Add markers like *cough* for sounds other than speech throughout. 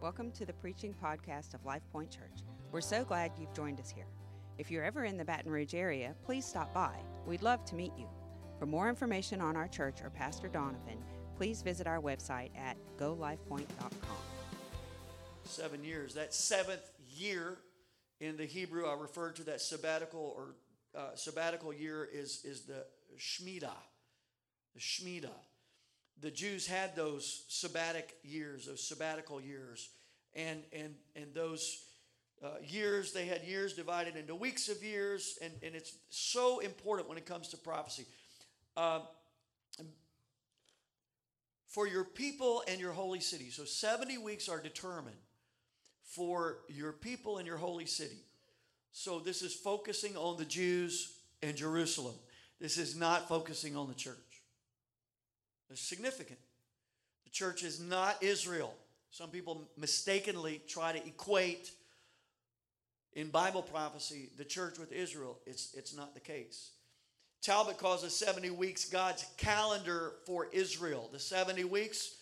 Welcome to the preaching podcast of Life Point Church. We're so glad you've joined us here. If you're ever in the Baton Rouge area, please stop by. We'd love to meet you. For more information on our church or Pastor Donovan, please visit our website at golifepoint.com. Seven years. That seventh year in the Hebrew, I referred to that sabbatical or uh, sabbatical year is, is the Shemitah. The Shemitah the Jews had those sabbatic years, those sabbatical years, and and and those uh, years they had years divided into weeks of years, and and it's so important when it comes to prophecy. Uh, for your people and your holy city. So 70 weeks are determined for your people and your holy city. So this is focusing on the Jews and Jerusalem. This is not focusing on the church. It's significant. The church is not Israel. Some people mistakenly try to equate in Bible prophecy the church with Israel. It's, it's not the case. Talbot calls the 70 weeks God's calendar for Israel. The 70 weeks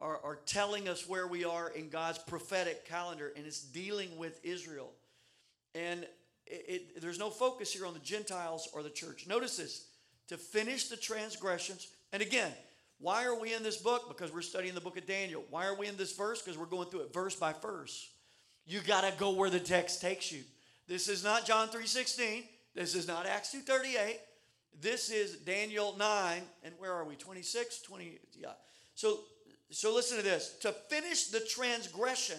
are, are telling us where we are in God's prophetic calendar, and it's dealing with Israel. And it, it, there's no focus here on the Gentiles or the church. Notice this to finish the transgressions. And again, why are we in this book? Because we're studying the book of Daniel. Why are we in this verse? Because we're going through it verse by verse. You got to go where the text takes you. This is not John 3:16. This is not Acts 2:38. This is Daniel 9 and where are we? 26, 20 yeah. So so listen to this. To finish the transgression,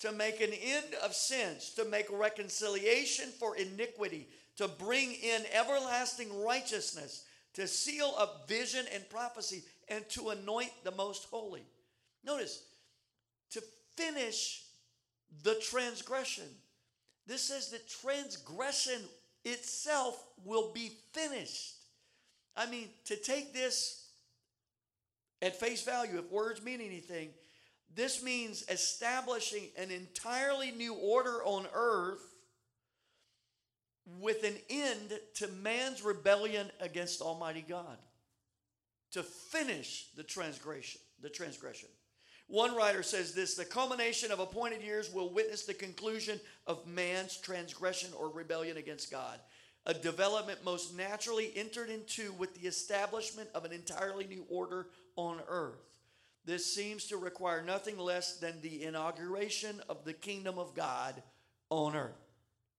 to make an end of sins, to make reconciliation for iniquity, to bring in everlasting righteousness, to seal up vision and prophecy, and to anoint the most holy. Notice, to finish the transgression. This says that transgression itself will be finished. I mean, to take this at face value, if words mean anything, this means establishing an entirely new order on earth with an end to man's rebellion against Almighty God to finish the transgression, the transgression. One writer says this the culmination of appointed years will witness the conclusion of man's transgression or rebellion against God, a development most naturally entered into with the establishment of an entirely new order on earth. This seems to require nothing less than the inauguration of the kingdom of God on earth.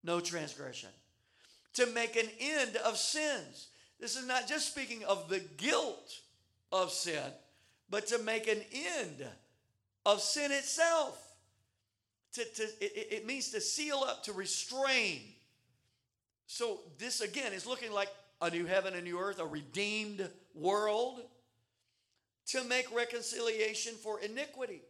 No transgression. To make an end of sins. This is not just speaking of the guilt of sin, but to make an end of sin itself. To, to, it, it means to seal up, to restrain. So, this again is looking like a new heaven, a new earth, a redeemed world to make reconciliation for iniquity.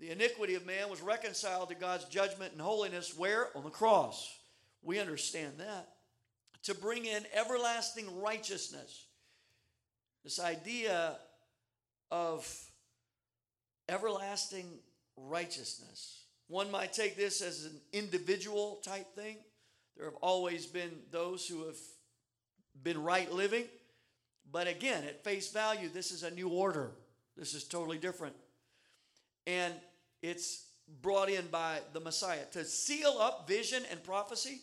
The iniquity of man was reconciled to God's judgment and holiness where? On the cross. We understand that. To bring in everlasting righteousness this idea of everlasting righteousness. One might take this as an individual type thing. There have always been those who have been right living. But again, at face value, this is a new order. This is totally different. And it's brought in by the Messiah to seal up vision and prophecy.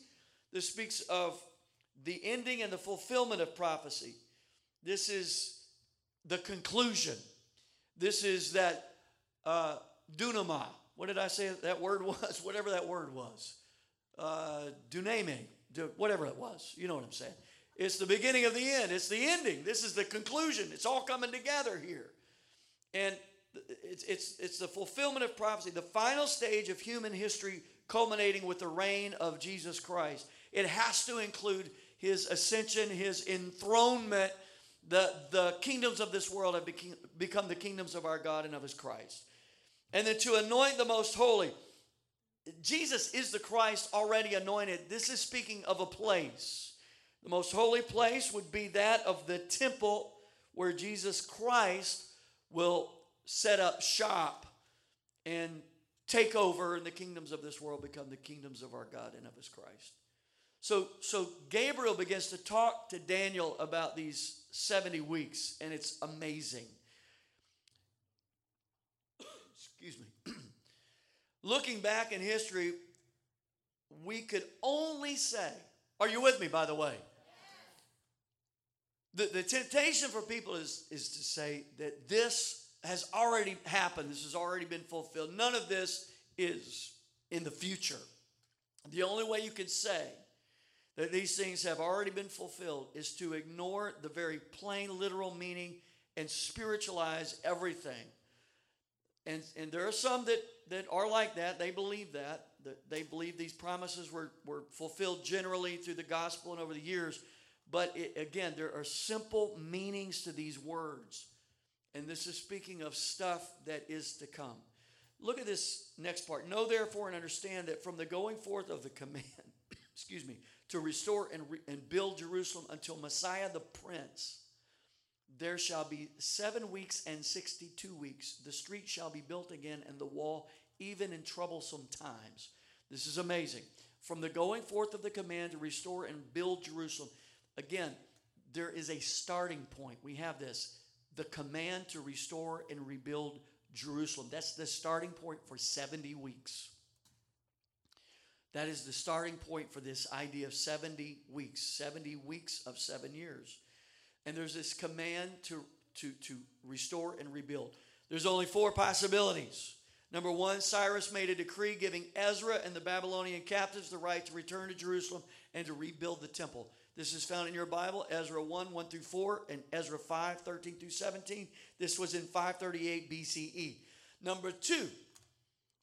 This speaks of the ending and the fulfillment of prophecy. This is the conclusion. This is that uh, dunama. What did I say that word *laughs* was? Whatever that word was. Uh, duname, whatever it was. You know what I'm saying. It's the beginning of the end. It's the ending. This is the conclusion. It's all coming together here. And it's, it's, it's the fulfillment of prophecy, the final stage of human history culminating with the reign of Jesus Christ. It has to include his ascension, his enthronement. The, the kingdoms of this world have become the kingdoms of our God and of his Christ. And then to anoint the most holy. Jesus is the Christ already anointed. This is speaking of a place. The most holy place would be that of the temple where Jesus Christ will set up shop and take over, and the kingdoms of this world become the kingdoms of our God and of his Christ. So, so Gabriel begins to talk to Daniel about these 70 weeks, and it's amazing. Excuse me. *clears throat* looking back in history, we could only say, are you with me, by the way? The, the temptation for people is, is to say that this has already happened, this has already been fulfilled. None of this is in the future. The only way you can say that these things have already been fulfilled is to ignore the very plain literal meaning and spiritualize everything. And, and there are some that, that are like that. They believe that. that. They believe these promises were, were fulfilled generally through the gospel and over the years. But it, again, there are simple meanings to these words. And this is speaking of stuff that is to come. Look at this next part. Know therefore and understand that from the going forth of the command, excuse me, to restore and, re- and build Jerusalem until Messiah the Prince, there shall be seven weeks and 62 weeks. The street shall be built again and the wall even in troublesome times. This is amazing. From the going forth of the command to restore and build Jerusalem, again, there is a starting point. We have this the command to restore and rebuild Jerusalem. That's the starting point for 70 weeks. That is the starting point for this idea of 70 weeks, 70 weeks of seven years. And there's this command to, to, to restore and rebuild. There's only four possibilities. Number one, Cyrus made a decree giving Ezra and the Babylonian captives the right to return to Jerusalem and to rebuild the temple. This is found in your Bible, Ezra 1, 1 through 4, and Ezra 5, 13 through 17. This was in 538 BCE. Number two,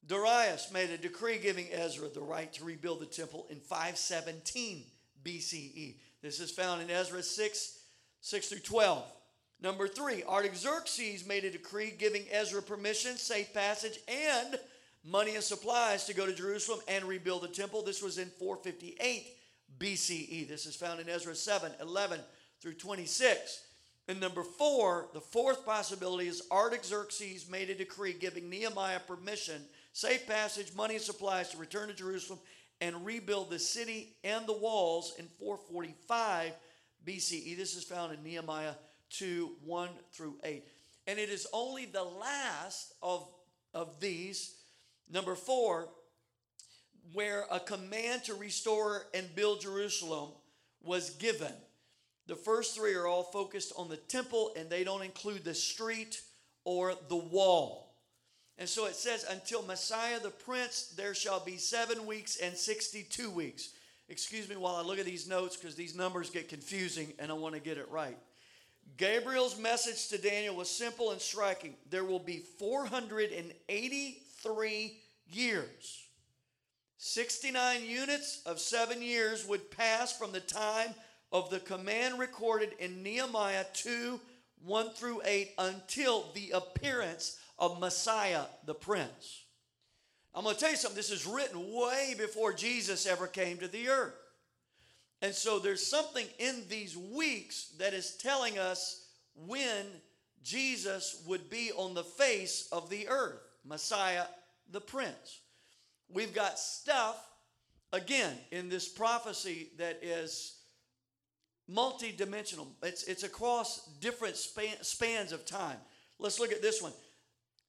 Darius made a decree giving Ezra the right to rebuild the temple in 517 BCE. This is found in Ezra 6, 6 through 12. Number three, Artaxerxes made a decree giving Ezra permission, safe passage, and money and supplies to go to Jerusalem and rebuild the temple. This was in 458 BCE. This is found in Ezra 7 11 through 26. And number four, the fourth possibility is Artaxerxes made a decree giving Nehemiah permission, safe passage, money, and supplies to return to Jerusalem and rebuild the city and the walls in 445 BCE. This is found in Nehemiah 2 1 through 8. And it is only the last of, of these, number four, where a command to restore and build Jerusalem was given. The first three are all focused on the temple and they don't include the street or the wall. And so it says, until Messiah the Prince, there shall be seven weeks and 62 weeks. Excuse me while I look at these notes because these numbers get confusing and I want to get it right. Gabriel's message to Daniel was simple and striking. There will be 483 years 69 units of seven years would pass from the time of the command recorded in Nehemiah 2 1 through 8 until the appearance of Messiah the Prince. I'm going to tell you something. This is written way before Jesus ever came to the earth. And so there's something in these weeks that is telling us when Jesus would be on the face of the earth, Messiah the Prince. We've got stuff, again, in this prophecy that is multidimensional. It's, it's across different span, spans of time. Let's look at this one.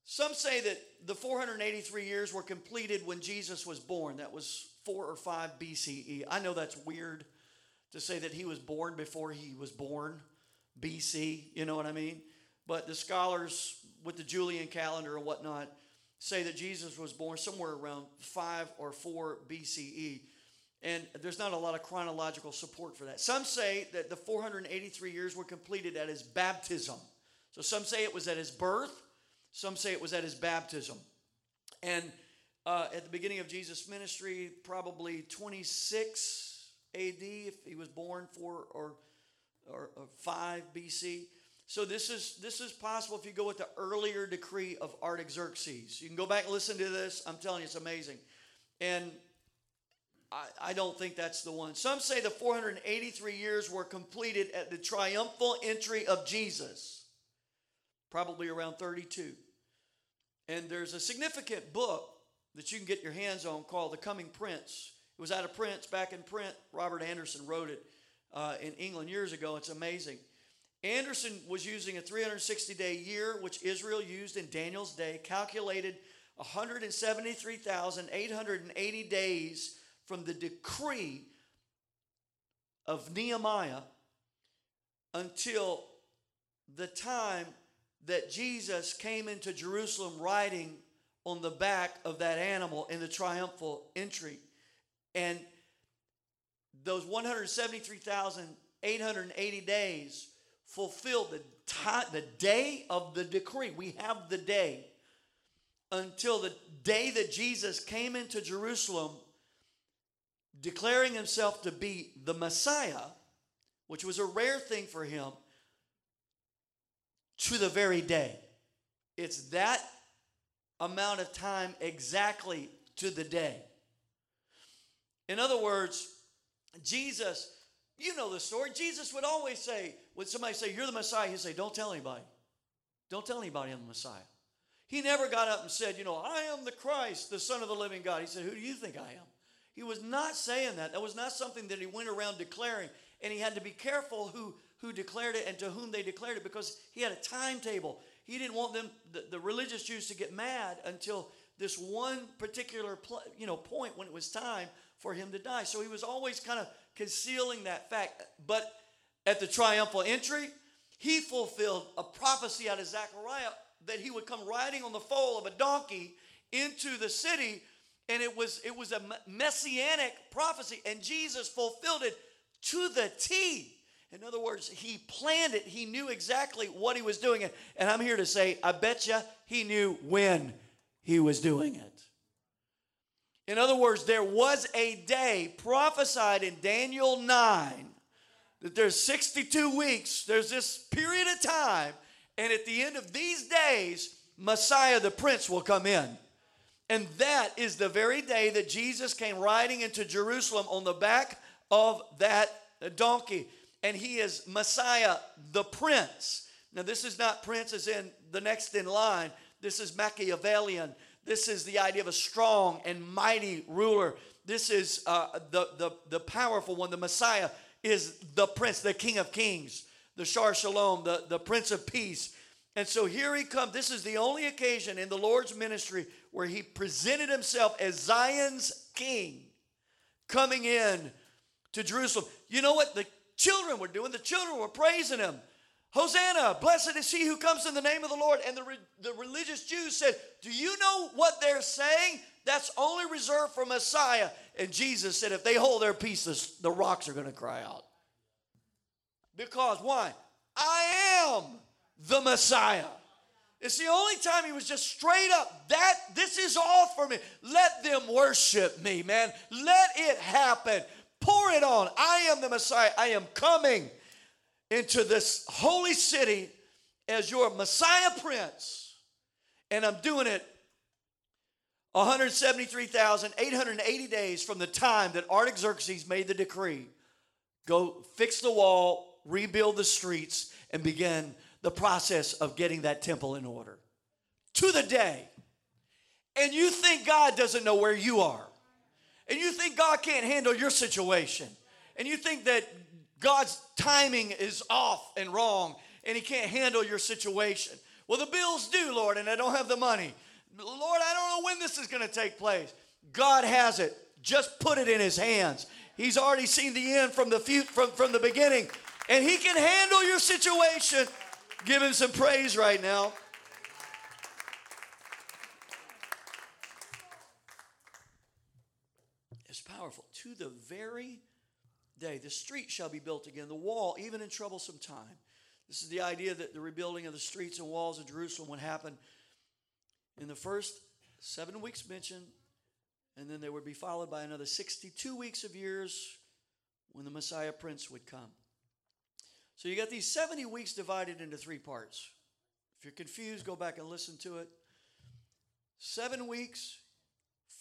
Some say that the 483 years were completed when Jesus was born. That was 4 or 5 BCE. I know that's weird to say that he was born before he was born, BC, you know what I mean? But the scholars with the Julian calendar and whatnot say that Jesus was born somewhere around 5 or 4 BCE. And there's not a lot of chronological support for that. Some say that the 483 years were completed at his baptism. So some say it was at his birth, some say it was at his baptism. And uh, at the beginning of Jesus' ministry, probably 26 AD, if he was born 4 or, or, or 5 BC. So this is this is possible if you go with the earlier decree of Artaxerxes. You can go back and listen to this. I'm telling you, it's amazing. And I, I don't think that's the one. Some say the 483 years were completed at the triumphal entry of Jesus, probably around 32. And there's a significant book that you can get your hands on called The Coming Prince. It was out of print, back in print. Robert Anderson wrote it uh, in England years ago. It's amazing. Anderson was using a 360 day year, which Israel used in Daniel's day, calculated 173,880 days from the decree of Nehemiah until the time that Jesus came into Jerusalem riding on the back of that animal in the triumphal entry. And those 173,880 days fulfilled the time, the day of the decree. We have the day until the day that Jesus came into Jerusalem declaring himself to be the Messiah, which was a rare thing for him, to the very day. It's that amount of time exactly to the day. In other words, Jesus, you know the story. Jesus would always say, when somebody say, You're the Messiah, he'd say, Don't tell anybody. Don't tell anybody I'm the Messiah. He never got up and said, You know, I am the Christ, the Son of the living God. He said, Who do you think I am? He was not saying that. That was not something that he went around declaring. And he had to be careful who, who declared it and to whom they declared it because he had a timetable. He didn't want them, the, the religious Jews, to get mad until this one particular you know, point when it was time for him to die. So he was always kind of concealing that fact. But at the triumphal entry, he fulfilled a prophecy out of Zechariah that he would come riding on the foal of a donkey into the city and it was it was a messianic prophecy and jesus fulfilled it to the t. In other words he planned it. He knew exactly what he was doing and i'm here to say i bet you he knew when he was doing it. In other words there was a day prophesied in daniel 9 that there's 62 weeks there's this period of time and at the end of these days messiah the prince will come in and that is the very day that Jesus came riding into Jerusalem on the back of that donkey. And he is Messiah, the Prince. Now, this is not Prince as in the next in line, this is Machiavellian. This is the idea of a strong and mighty ruler. This is uh, the, the, the powerful one. The Messiah is the Prince, the King of Kings, the Shar Shalom, the, the Prince of Peace. And so here he comes. This is the only occasion in the Lord's ministry where he presented himself as Zion's king coming in to Jerusalem. You know what the children were doing? The children were praising him. Hosanna, blessed is he who comes in the name of the Lord. And the, re- the religious Jews said, Do you know what they're saying? That's only reserved for Messiah. And Jesus said, If they hold their peace, the, rocks are going to cry out. Because why? I am the Messiah. It's the only time he was just straight up, that this is all for me. Let them worship me, man. Let it happen. Pour it on. I am the Messiah. I am coming into this holy city as your Messiah Prince. And I'm doing it 173,880 days from the time that Artaxerxes made the decree go fix the wall, rebuild the streets, and begin the process of getting that temple in order to the day. And you think God doesn't know where you are. And you think God can't handle your situation. And you think that God's timing is off and wrong and He can't handle your situation. Well, the bills do, Lord, and I don't have the money. Lord, I don't know when this is going to take place. God has it. Just put it in His hands. He's already seen the end from the from, from the beginning, and He can handle your situation Give him some praise right now. It's powerful. To the very day, the street shall be built again, the wall, even in troublesome time. This is the idea that the rebuilding of the streets and walls of Jerusalem would happen in the first seven weeks mentioned, and then there would be followed by another 62 weeks of years when the Messiah Prince would come. So you got these 70 weeks divided into three parts. If you're confused, go back and listen to it. Seven weeks,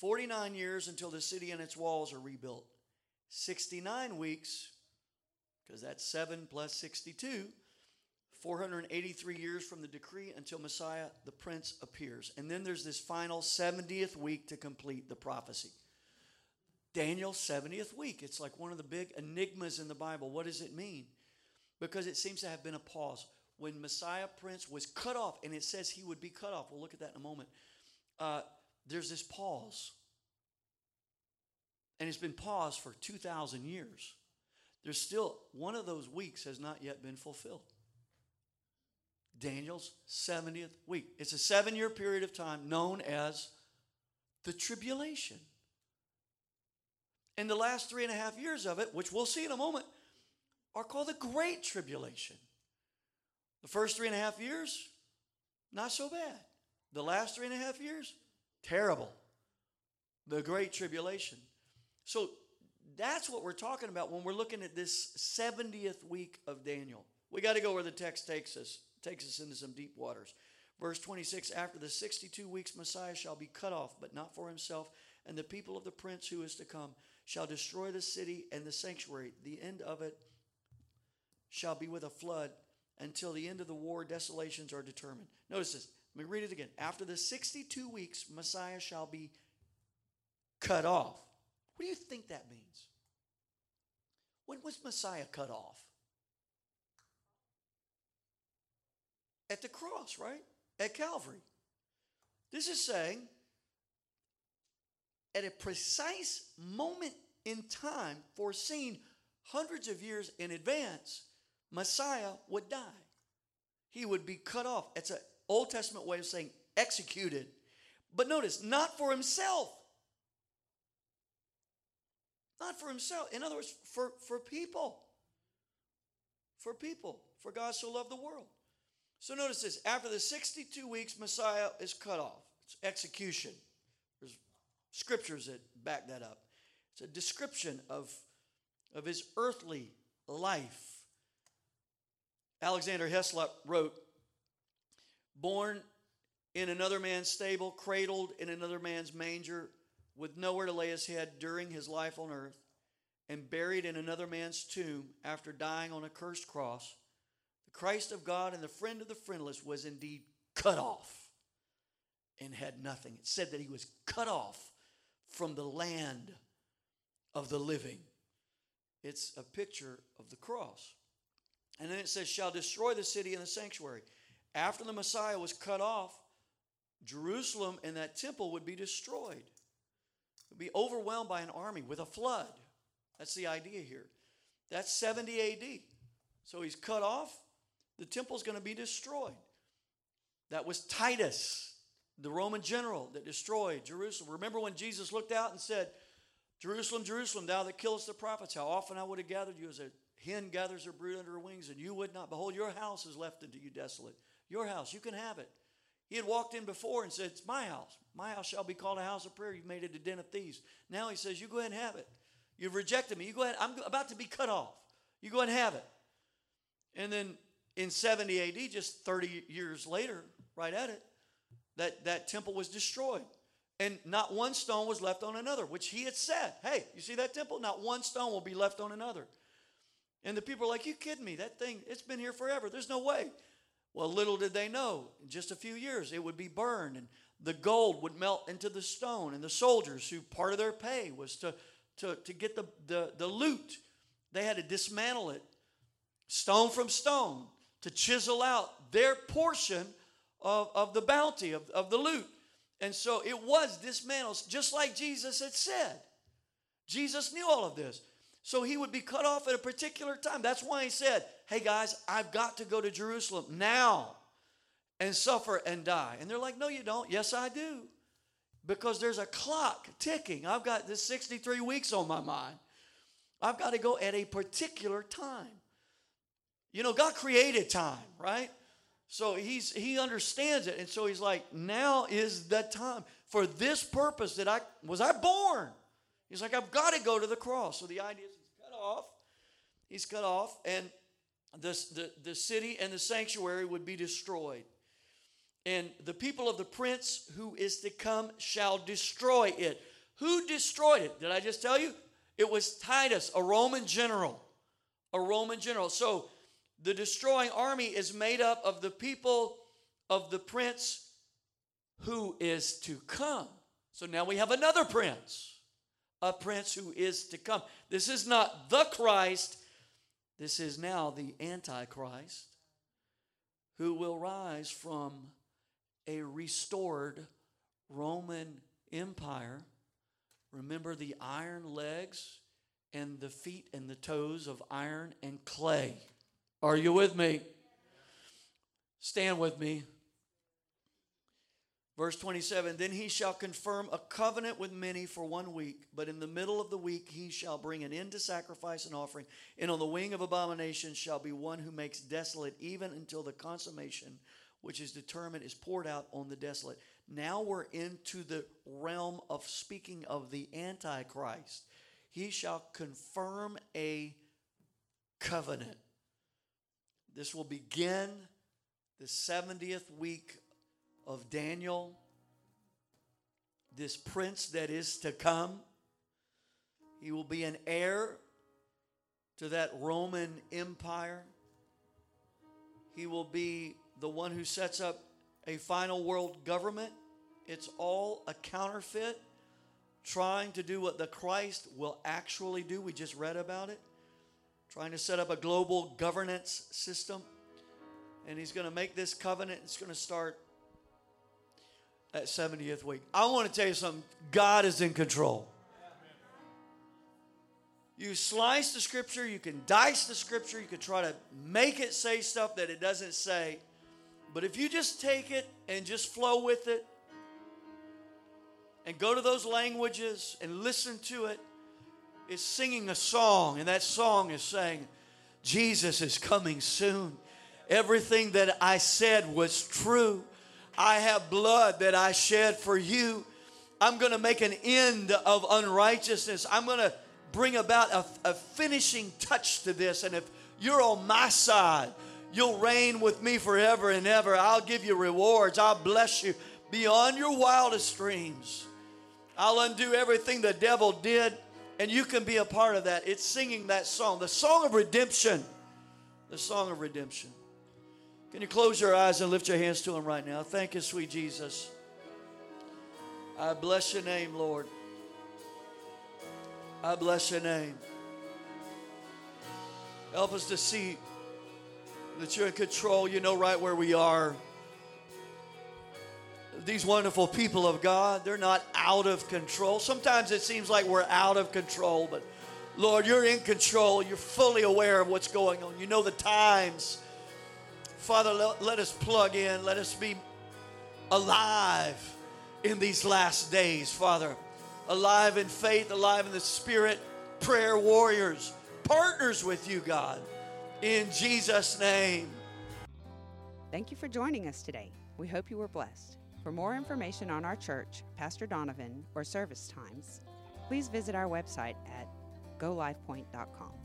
49 years until the city and its walls are rebuilt. 69 weeks, because that's 7 plus 62, 483 years from the decree until Messiah, the Prince, appears. And then there's this final 70th week to complete the prophecy. Daniel's 70th week. It's like one of the big enigmas in the Bible. What does it mean? Because it seems to have been a pause. When Messiah Prince was cut off, and it says he would be cut off. We'll look at that in a moment. Uh, there's this pause. And it's been paused for 2,000 years. There's still, one of those weeks has not yet been fulfilled. Daniel's 70th week. It's a seven year period of time known as the tribulation. In the last three and a half years of it, which we'll see in a moment, are called the Great Tribulation. The first three and a half years, not so bad. The last three and a half years, terrible. The Great Tribulation. So that's what we're talking about when we're looking at this 70th week of Daniel. We got to go where the text takes us, takes us into some deep waters. Verse 26 After the 62 weeks, Messiah shall be cut off, but not for himself, and the people of the prince who is to come shall destroy the city and the sanctuary. The end of it shall be with a flood until the end of the war, desolations are determined. Notice this. Let me read it again. After the 62 weeks, Messiah shall be cut off. What do you think that means? When was Messiah cut off? At the cross, right? At Calvary. This is saying at a precise moment in time, foreseen hundreds of years in advance, Messiah would die. He would be cut off. It's an Old Testament way of saying executed. But notice, not for himself. Not for himself. In other words, for, for people. For people. For God so loved the world. So notice this. After the 62 weeks, Messiah is cut off. It's execution. There's scriptures that back that up. It's a description of, of his earthly life. Alexander Heslop wrote, Born in another man's stable, cradled in another man's manger, with nowhere to lay his head during his life on earth, and buried in another man's tomb after dying on a cursed cross, the Christ of God and the friend of the friendless was indeed cut off and had nothing. It said that he was cut off from the land of the living. It's a picture of the cross. And then it says, shall destroy the city and the sanctuary. After the Messiah was cut off, Jerusalem and that temple would be destroyed. It would be overwhelmed by an army with a flood. That's the idea here. That's 70 AD. So he's cut off. The temple's going to be destroyed. That was Titus, the Roman general that destroyed Jerusalem. Remember when Jesus looked out and said, Jerusalem, Jerusalem, thou that killest the prophets, how often I would have gathered you as a hen gathers her brood under her wings, and you would not. Behold, your house is left unto you desolate. Your house, you can have it. He had walked in before and said, It's my house. My house shall be called a house of prayer. You've made it a den of thieves. Now he says, You go ahead and have it. You've rejected me. You go ahead. I'm about to be cut off. You go ahead and have it. And then in 70 AD, just 30 years later, right at it, that, that temple was destroyed. And not one stone was left on another, which he had said, Hey, you see that temple? Not one stone will be left on another. And the people are like, You kidding me? That thing, it's been here forever. There's no way. Well, little did they know, in just a few years, it would be burned and the gold would melt into the stone. And the soldiers, who part of their pay was to, to, to get the, the, the loot, they had to dismantle it stone from stone to chisel out their portion of, of the bounty, of, of the loot. And so it was dismantled, just like Jesus had said. Jesus knew all of this. So he would be cut off at a particular time. That's why he said, Hey guys, I've got to go to Jerusalem now and suffer and die. And they're like, No, you don't. Yes, I do. Because there's a clock ticking. I've got this 63 weeks on my mind. I've got to go at a particular time. You know, God created time, right? So he's he understands it. And so he's like, now is the time. For this purpose that I was I born. He's like, I've got to go to the cross. So the idea is off. He's cut off, and this, the, the city and the sanctuary would be destroyed. And the people of the prince who is to come shall destroy it. Who destroyed it? Did I just tell you? It was Titus, a Roman general. A Roman general. So the destroying army is made up of the people of the prince who is to come. So now we have another prince a prince who is to come. This is not the Christ, this is now the Antichrist who will rise from a restored Roman empire, remember the iron legs and the feet and the toes of iron and clay. Are you with me? Stand with me. Verse 27 Then he shall confirm a covenant with many for one week, but in the middle of the week he shall bring an end to sacrifice and offering, and on the wing of abomination shall be one who makes desolate, even until the consummation which is determined is poured out on the desolate. Now we're into the realm of speaking of the Antichrist. He shall confirm a covenant. This will begin the 70th week of Daniel, this prince that is to come. He will be an heir to that Roman Empire. He will be the one who sets up a final world government. It's all a counterfeit, trying to do what the Christ will actually do. We just read about it. Trying to set up a global governance system. And he's going to make this covenant. It's going to start that 70th week. I want to tell you something God is in control. You slice the scripture, you can dice the scripture, you can try to make it say stuff that it doesn't say. But if you just take it and just flow with it and go to those languages and listen to it, it's singing a song, and that song is saying, Jesus is coming soon. Everything that I said was true. I have blood that I shed for you. I'm going to make an end of unrighteousness. I'm going to bring about a, a, finishing touch to this. And if you're on my side, you'll reign with me forever and ever. I'll give you rewards. I'll bless you beyond your wildest dreams. I'll undo everything the devil did, and you can be a part of that. It's singing that song, the song of redemption. The song of redemption. Can you close your eyes and lift your hands to Him right now? Thank you, sweet Jesus. I bless your name, Lord. I bless your name. Help us to see that you're in control. You know right where we are. These wonderful people of God, they're not out of control. Sometimes it seems like we're out of control, but Lord, you're in control. You're fully aware of what's going on. You know the times. Father, let, us plug in. Let us be alive in these last days, Father. Alive in faith, alive in the Spirit, prayer warriors, partners with you, God. In Jesus' name. Thank you for joining us today. We hope you were blessed. For more information on our church, Pastor Donovan, or service times, please visit our website at golifepoint.com.